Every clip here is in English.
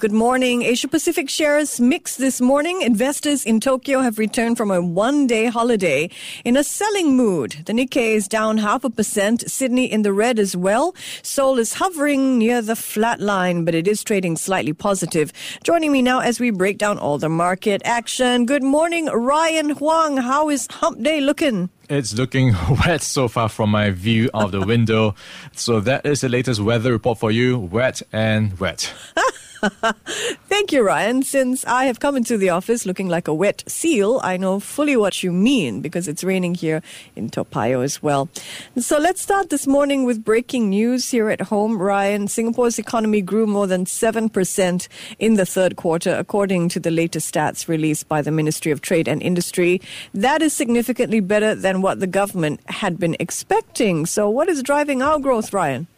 Good morning. Asia Pacific shares mixed this morning. Investors in Tokyo have returned from a one day holiday in a selling mood. The Nikkei is down half a percent. Sydney in the red as well. Seoul is hovering near the flat line, but it is trading slightly positive. Joining me now as we break down all the market action. Good morning, Ryan Huang. How is hump day looking? It's looking wet so far from my view of the window. so that is the latest weather report for you. Wet and wet. Thank you, Ryan. Since I have come into the office looking like a wet seal, I know fully what you mean because it's raining here in Toa Payoh as well. So let's start this morning with breaking news here at home. Ryan, Singapore's economy grew more than 7% in the third quarter, according to the latest stats released by the Ministry of Trade and Industry. That is significantly better than what the government had been expecting. So, what is driving our growth, Ryan?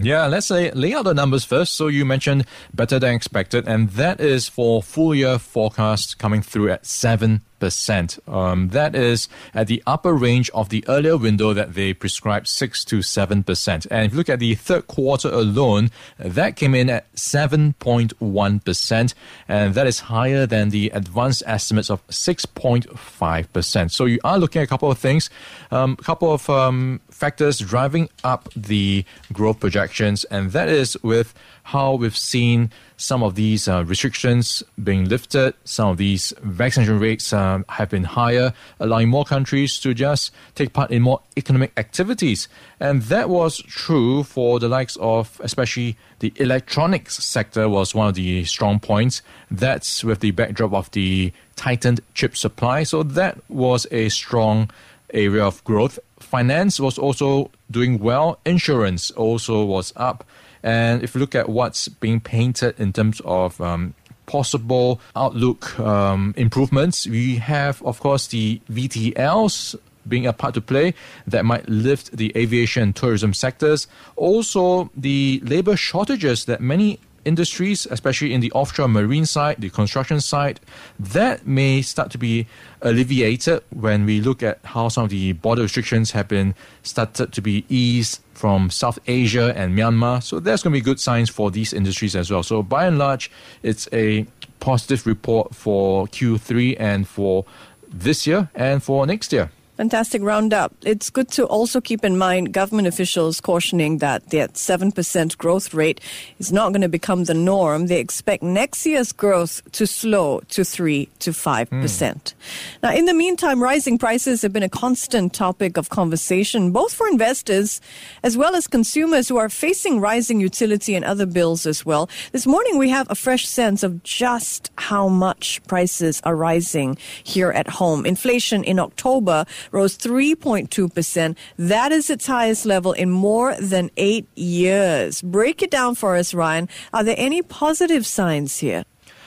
Yeah, let's say lay out the numbers first. So you mentioned better than expected, and that is for full year forecast coming through at seven percent. Um, that is at the upper range of the earlier window that they prescribed six to seven percent. And if you look at the third quarter alone, that came in at seven point one percent, and that is higher than the advanced estimates of six point five percent. So you are looking at a couple of things, um, a couple of um, factors driving up the growth projections, and that is with how we've seen some of these uh, restrictions being lifted, some of these vaccination rates um, have been higher, allowing more countries to just take part in more economic activities. And that was true for the likes of, especially the electronics sector, was one of the strong points. That's with the backdrop of the tightened chip supply. So that was a strong area of growth. Finance was also doing well. Insurance also was up. And if you look at what's being painted in terms of um, possible outlook um, improvements, we have, of course, the VTLs being a part to play that might lift the aviation and tourism sectors. Also, the labor shortages that many industries, especially in the offshore marine side, the construction side, that may start to be alleviated when we look at how some of the border restrictions have been started to be eased from South Asia and Myanmar. So that's going to be good signs for these industries as well. So by and large, it's a positive report for Q3 and for this year and for next year. Fantastic roundup. It's good to also keep in mind government officials cautioning that that 7% growth rate is not going to become the norm. They expect next year's growth to slow to 3 to 5%. Mm. Now, in the meantime, rising prices have been a constant topic of conversation, both for investors as well as consumers who are facing rising utility and other bills as well. This morning, we have a fresh sense of just how much prices are rising here at home. Inflation in October rose 3.2%. That is its highest level in more than eight years. Break it down for us, Ryan. Are there any positive signs here?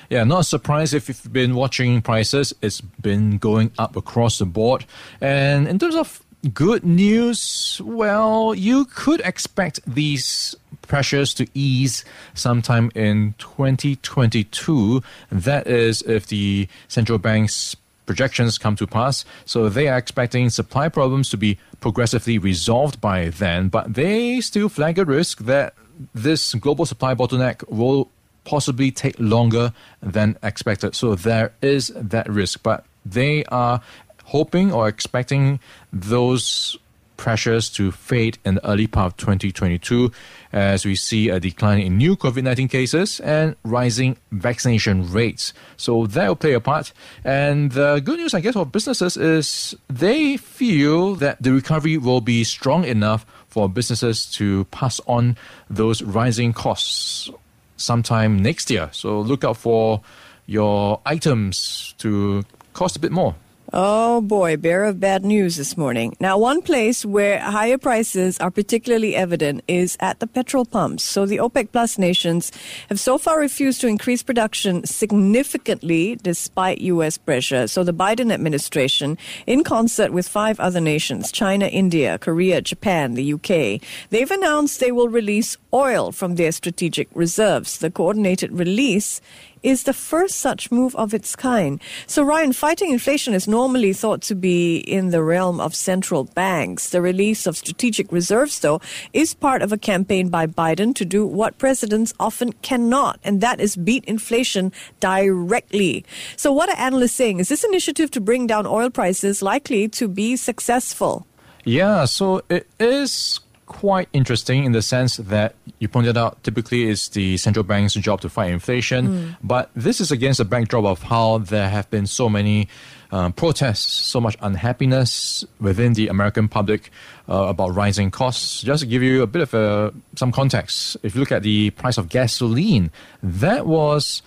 Yeah, not a surprise if you've been watching prices. It's been going up across the board. And in terms of good news, well, you could expect these pressures to ease sometime in 2022. That is, if the central bank's projections come to pass. So they are expecting supply problems to be progressively resolved by then, but they still flag a risk that this global supply bottleneck will possibly take longer than expected. So there is that risk, but they are hoping or expecting those pressures to fade in the early part of 2022 as we see a decline in new COVID 19 cases and rising vaccination rates. So that will play a part. And the good news, I guess, for businesses is they feel that the recovery will be strong enough for businesses to pass on those rising costs sometime next year. So look out for your items to cost a bit more. Oh boy, bearer of bad news this morning. Now, one place where higher prices are particularly evident is at the petrol pumps. So the OPEC Plus nations have so far refused to increase production significantly despite U.S. pressure. So the Biden administration, in concert with five other nations, China, India, Korea, Japan, the UK, they've announced they will release oil from their strategic reserves. The coordinated release is the first such move of its kind. So, Ryan, fighting inflation is normally thought to be in the realm of central banks. The release of strategic reserves, though, is part of a campaign by Biden to do what presidents often cannot, and that is beat inflation directly. So, what are analysts saying? Is this initiative to bring down oil prices likely to be successful? Yeah, so it is quite interesting in the sense that you pointed out typically it's the central bank's job to fight inflation, mm. but this is against the backdrop of how there have been so many um, protests, so much unhappiness within the American public uh, about rising costs. Just to give you a bit of a, some context, if you look at the price of gasoline, that was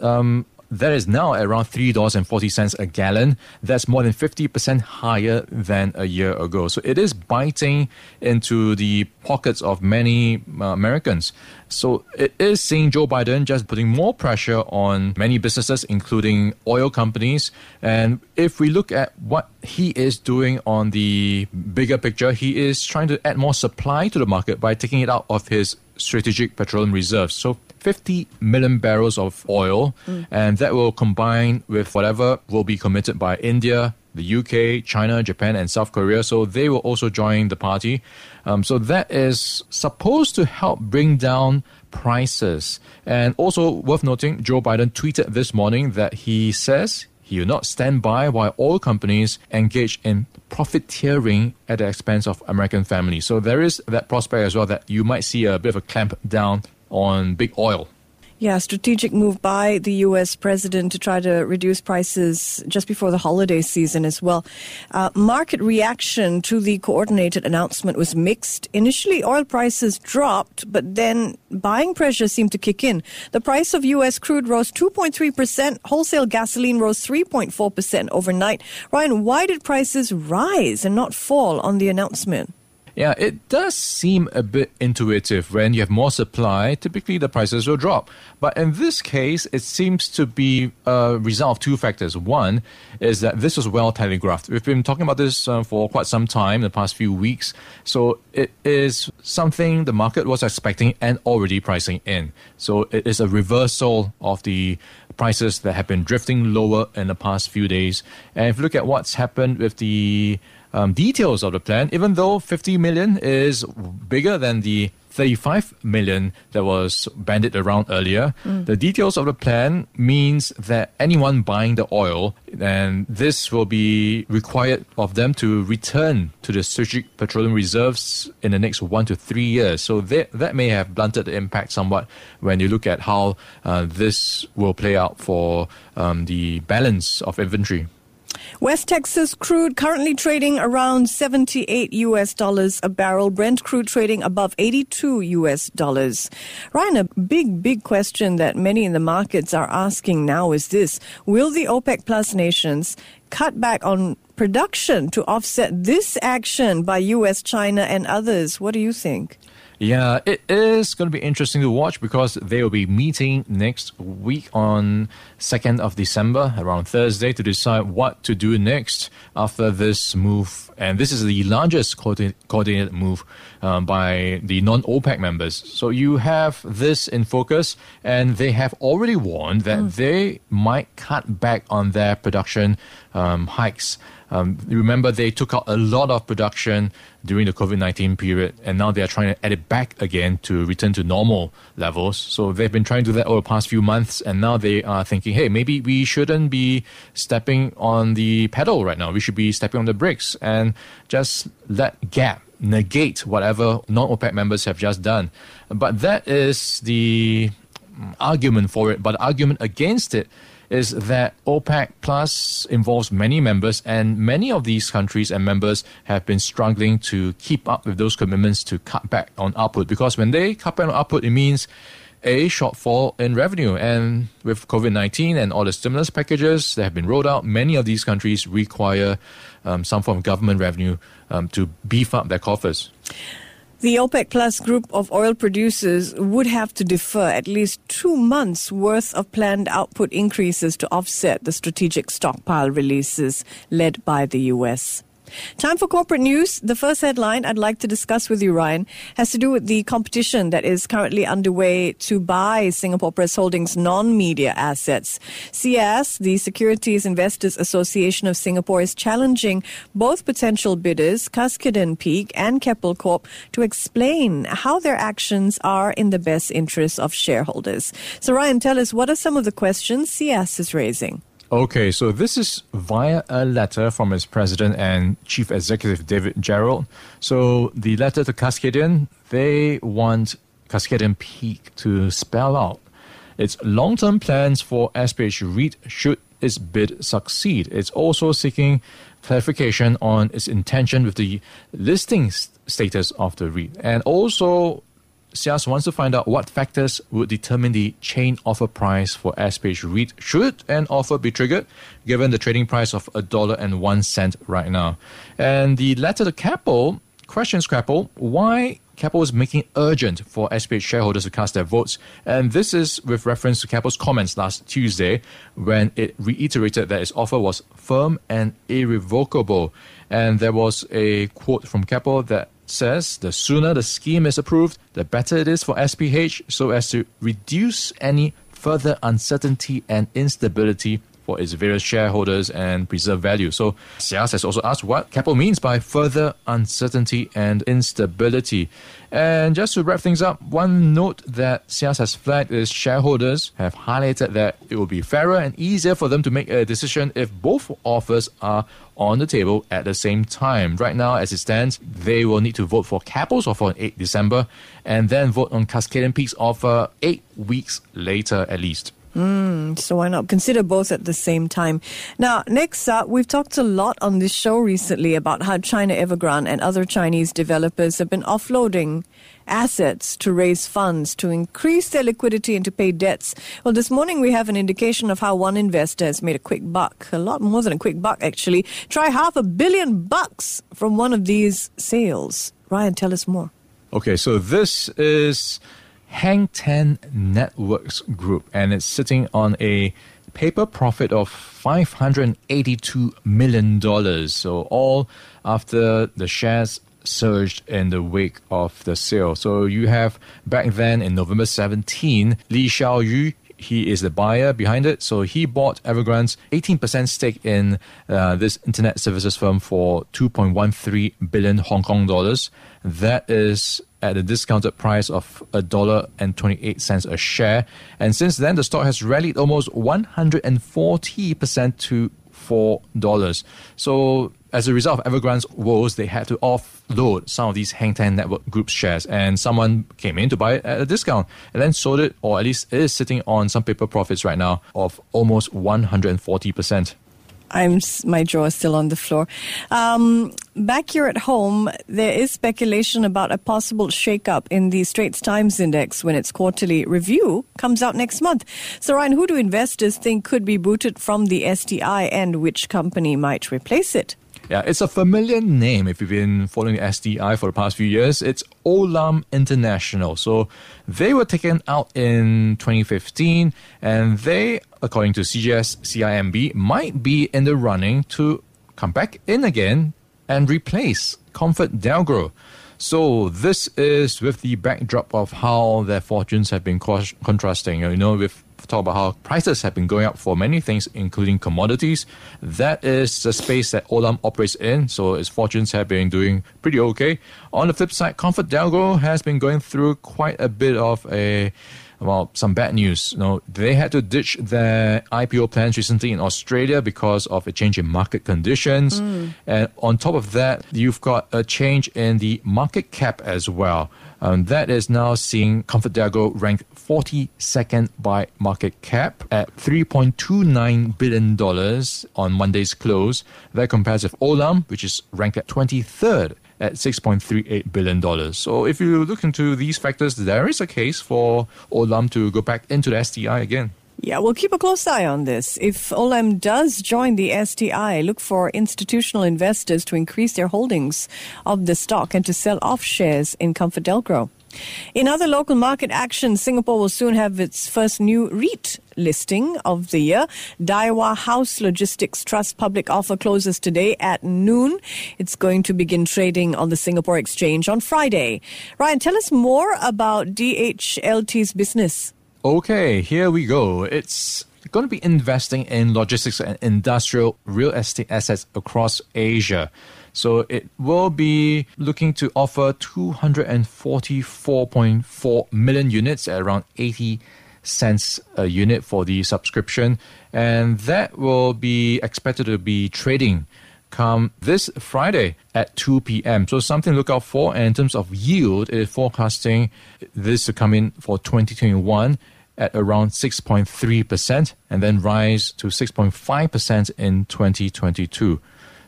um, that is now around $3.40 a gallon. That's more than 50% higher than a year ago. So it is biting into the pockets of many uh, Americans. So it is seeing Joe Biden just putting more pressure on many businesses, including oil companies. And if we look at what he is doing on the bigger picture, he is trying to add more supply to the market by taking it out of his strategic petroleum reserves. So 50 million barrels of oil, mm. and that will combine with whatever will be committed by India, the UK, China, Japan, and South Korea. So they will also join the party. Um, so that is supposed to help bring down prices. And also worth noting, Joe Biden tweeted this morning that he says he will not stand by while oil companies engage in profiteering at the expense of American families. So there is that prospect as well that you might see a bit of a clamp down on big oil. Yeah, strategic move by the U.S. president to try to reduce prices just before the holiday season as well. Uh, market reaction to the coordinated announcement was mixed. Initially, oil prices dropped, but then buying pressure seemed to kick in. The price of U.S. crude rose 2.3%. Wholesale gasoline rose 3.4% overnight. Ryan, why did prices rise and not fall on the announcement? Yeah, it does seem a bit intuitive. When you have more supply, typically the prices will drop. But in this case, it seems to be a result of two factors. One is that this was well telegraphed. We've been talking about this uh, for quite some time, in the past few weeks. So it is something the market was expecting and already pricing in. So it is a reversal of the prices that have been drifting lower in the past few days. And if you look at what's happened with the um, details of the plan, even though 50 million is bigger than the 35 million that was banded around earlier. Mm. The details of the plan means that anyone buying the oil, and this will be required of them to return to the strategic petroleum reserves in the next one to three years. So that, that may have blunted the impact somewhat when you look at how uh, this will play out for um, the balance of inventory. West Texas crude currently trading around 78 US dollars a barrel. Brent crude trading above 82 US dollars. Ryan, a big, big question that many in the markets are asking now is this. Will the OPEC plus nations cut back on production to offset this action by US, China, and others? What do you think? Yeah, it is going to be interesting to watch because they will be meeting next week on 2nd of December, around Thursday, to decide what to do next after this move. And this is the largest coordinated move um, by the non OPEC members. So you have this in focus, and they have already warned that mm. they might cut back on their production um, hikes. Um, remember, they took out a lot of production during the COVID 19 period, and now they are trying to add it back again to return to normal levels. So they've been trying to do that over the past few months, and now they are thinking, hey, maybe we shouldn't be stepping on the pedal right now. We should be stepping on the brakes and just let gap negate whatever non OPEC members have just done. But that is the argument for it. But the argument against it is that OPEC Plus involves many members, and many of these countries and members have been struggling to keep up with those commitments to cut back on output. Because when they cut back on output, it means a shortfall in revenue. And with COVID 19 and all the stimulus packages that have been rolled out, many of these countries require um, some form of government revenue um, to beef up their coffers. The OPEC Plus group of oil producers would have to defer at least two months worth of planned output increases to offset the strategic stockpile releases led by the U.S. Time for corporate news. The first headline I'd like to discuss with you, Ryan, has to do with the competition that is currently underway to buy Singapore Press Holdings non media assets. SIAS, the Securities Investors Association of Singapore, is challenging both potential bidders, Cuscaden Peak and Keppel Corp, to explain how their actions are in the best interest of shareholders. So, Ryan, tell us what are some of the questions SIAS is raising? Okay, so this is via a letter from its president and chief executive David Gerald. So the letter to Cuscaden, they want Cuscaden Peak to spell out its long-term plans for SPH REIT should its bid succeed. It's also seeking clarification on its intention with the listing status of the REIT and also SIAS wants to find out what factors would determine the chain offer price for SPH REIT should an offer be triggered, given the trading price of a dollar and one cent right now. And the letter to Keppel questions Keppel why Keppel is making urgent for SPH shareholders to cast their votes. And this is with reference to Keppel's comments last Tuesday when it reiterated that its offer was firm and irrevocable. And there was a quote from Keppel that says the sooner the scheme is approved, the better it is for SPH so as to reduce any further uncertainty and instability for its various shareholders and preserve value. So SIAS has also asked what Keppel means by further uncertainty and instability. And just to wrap things up, one note that SIAS has flagged is shareholders have highlighted that it will be fairer and easier for them to make a decision if both offers are on the table at the same time. Right now, as it stands, they will need to vote for Keppel's offer on 8 December and then vote on Cuscaden Peak's offer eight weeks later at least. Mm, so why not consider both at the same time? Now, next up, we've talked a lot on this show recently about how China Evergrande and other Chinese developers have been offloading assets to raise funds to increase their liquidity and to pay debts. Well, this morning we have an indication of how one investor has made a quick buck, a lot more than a quick buck actually. Try half a billion bucks from one of these sales. Ryan, tell us more. Okay, so this is HengTen Networks Group, and it's sitting on a paper profit of $582 million. So, all after the shares surged in the wake of the sale. So, you have back then in November 17, Li Xiaoyu he is the buyer behind it. So he bought Evergrande's 18% stake in uh, this internet services firm for 2.13 billion Hong Kong dollars. That is at a discounted price of a dollar and 28 cents a share. And since then, the stock has rallied almost 140% to $4. So as a result of Evergrande's woes, they had to offload some of these HengTen Network Group shares, and someone came in to buy it at a discount and then sold it, or at least is sitting on some paper profits right now of almost 140%. I'm my jaw is still on the floor. Um, back here at home, there is speculation about a possible shakeup in the Straits Times Index when its quarterly review comes out next month. So, Ryan, who do investors think could be booted from the STI, and which company might replace it? Yeah, it's a familiar name if you've been following STI for the past few years. It's Olam International. So they were taken out in 2015 and they, according to CGS CIMB, might be in the running to come back in again and replace ComfortDelGro. So this is with the backdrop of how their fortunes have been contrasting. You know, with talk about how prices have been going up for many things, including commodities. That is the space that Olam operates in, so its fortunes have been doing pretty okay. On the flip side, ComfortDelGro has been going through quite a bit of a well, some bad news. You know, they had to ditch their IPO plans recently in Australia because of a change in market conditions. Mm. And on top of that, you've got a change in the market cap as well. Um, that is now seeing ComfortDelGro ranked 42nd by market cap at $3.29 billion on Monday's close. That compares with Olam, which is ranked at 23rd at $6.38 billion. So if you look into these factors, there is a case for Olam to go back into the STI again. Yeah, we'll keep a close eye on this. If Olam does join the STI, look for institutional investors to increase their holdings of the stock and to sell off shares in ComfortDelGro. In other local market action, Singapore will soon have its first new REIT listing of the year. Daiwa House Logistics Trust public offer closes today at noon. It's going to begin trading on the Singapore Exchange on Friday. Ryan, tell us more about DHLT's business. Okay, here we go. It's going to be investing in logistics and industrial real estate assets across Asia. So it will be looking to offer 244.4 million units at around 80 cents a unit for the subscription. And that will be expected to be trading come this Friday at 2 p.m. So something to look out for. And in terms of yield, it is forecasting this to come in for 2021 at around 6.3% and then rise to 6.5% in 2022.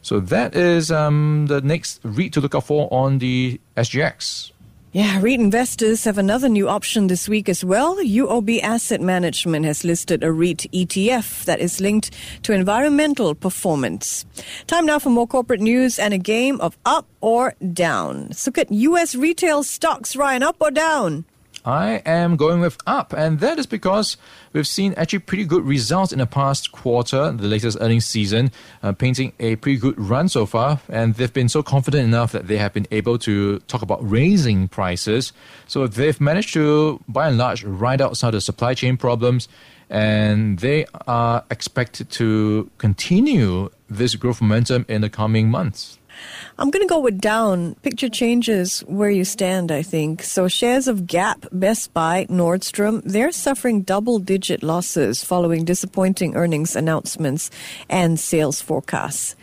So that is um, the next REIT to look out for on the SGX. Yeah, REIT investors have another new option this week as well. UOB Asset Management has listed a REIT ETF that is linked to environmental performance. Time now for more corporate news and a game of up or down. Let's look at U.S. retail stocks, Ryan, up or down? I am going with up, and that is because we've seen actually pretty good results in the past quarter, the latest earnings season, uh, painting a pretty good run so far. And they've been so confident enough that they have been able to talk about raising prices. So they've managed to, by and large, ride out some of the supply chain problems, and they are expected to continue this growth momentum in the coming months. I'm going to go with down. Picture changes where you stand, I think. So shares of Gap, Best Buy, Nordstrom, they're suffering double digit losses following disappointing earnings announcements and sales forecasts.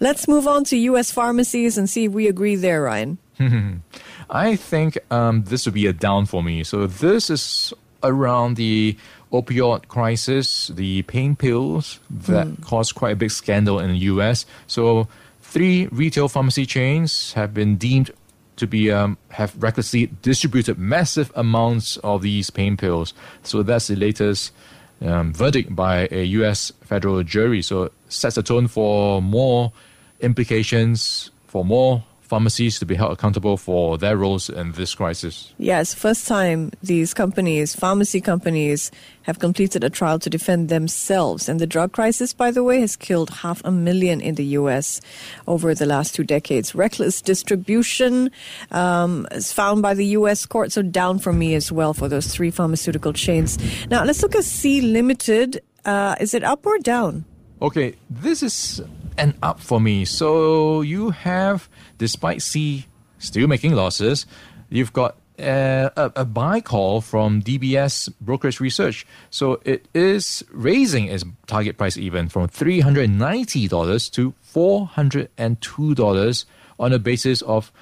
Let's move on to U.S. pharmacies and see if we agree there, Ryan. I think um, this would be a down for me. So this is around the opioid crisis, the pain pills that mm. caused quite a big scandal in the U.S. So Three retail pharmacy chains have been deemed to be um, have recklessly distributed massive amounts of these pain pills. So that's the latest um, verdict by a U.S. federal jury. So sets a tone for more implications, for more pharmacies to be held accountable for their roles in this crisis. Yes, first time these companies, pharmacy companies, have completed a trial to defend themselves. And the drug crisis, by the way, has killed half a million in the U.S. over the last two decades. Reckless distribution um, is found by the U.S. court, so down for me as well for those three pharmaceutical chains. Now, let's look at Sea Limited. Uh, is it up or down? Okay, this is an up for me. So you have, despite Sea still making losses, you've got a, a, a, buy call from DBS Brokerage Research. So it is raising its target price even from $390 to $402 on a basis of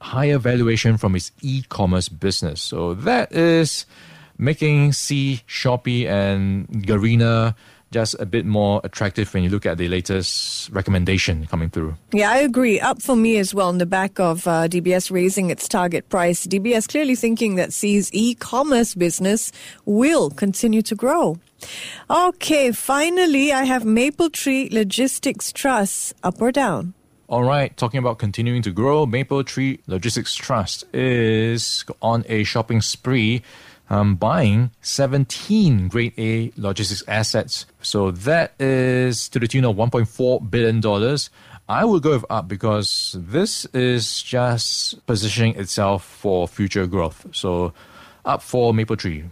higher valuation from its e-commerce business. So that is making Sea, Shopee, and Garena just a bit more attractive when you look at the latest recommendation coming through. Yeah, I agree. Up for me as well on the back of uh, DBS raising its target price. DBS clearly thinking that Sea's e-commerce business will continue to grow. Okay, finally, I have Mapletree Logistics Trust up or down. All right, talking about continuing to grow, Mapletree Logistics Trust is on a shopping spree um, buying 17 grade A logistics assets. So that is to the tune of $1.4 billion. I will go with up because this is just positioning itself for future growth. So up for Mapletree.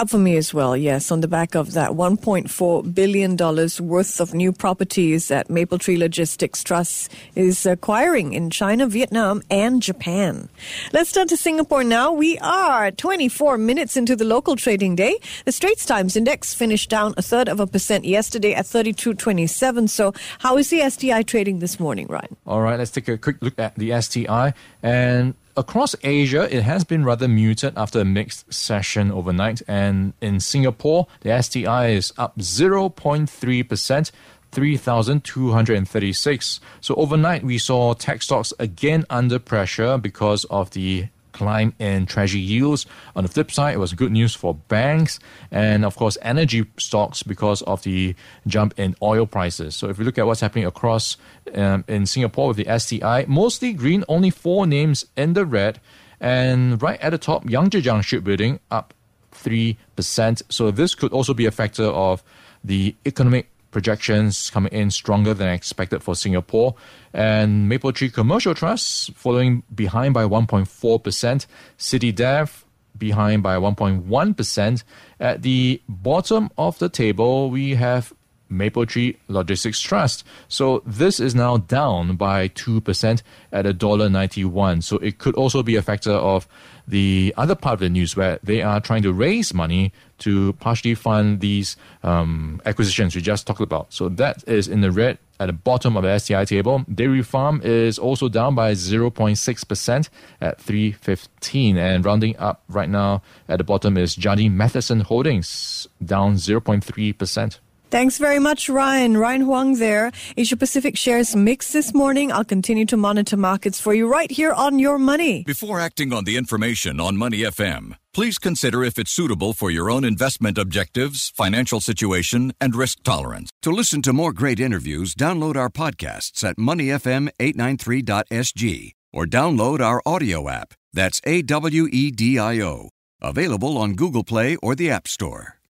Up for me as well, yes, on the back of that $1.4 billion worth of new properties that Mapletree Logistics Trust is acquiring in China, Vietnam, and Japan. Let's turn to Singapore now. We are 24 minutes into the local trading day. The Straits Times Index finished down a third of a percent yesterday at 32.27. So, how is the STI trading this morning, Ryan? All right, let's take a quick look at the STI. And across Asia, it has been rather muted after a mixed session overnight. And in Singapore, the STI is up 0.3%. 3,236. So overnight, we saw tech stocks again under pressure because of the climb in treasury yields. On the flip side, it was good news for banks and, of course, energy stocks because of the jump in oil prices. So, if you look at what's happening across um, in Singapore with the STI, mostly green, only four names in the red. And right at the top, Yangzijiang Shipbuilding up 3%. So this could also be a factor of the economic projections coming in stronger than expected for Singapore. And Mapletree Commercial Trust following behind by 1.4%. CityDev behind by 1.1%. At the bottom of the table, we have Mapletree Logistics Trust. So this is now down by 2% at $1.91. So it could also be a factor of the other part of the news where they are trying to raise money to partially fund these um, acquisitions we just talked about. So that is in the red at the bottom of the STI table. Dairy Farm is also down by 0.6% at 315. And rounding up right now at the bottom is Jardine Matheson Holdings, down 0.3%. Thanks very much, Ryan. Ryan Huang there. Asia Pacific shares mixed this morning. I'll continue to monitor markets for you right here on Your Money. Before acting on the information on Money FM, please consider if it's suitable for your own investment objectives, financial situation, and risk tolerance. To listen to more great interviews, download our podcasts at moneyfm893.sg or download our audio app. That's A W E D I O. Available on Google Play or the App Store.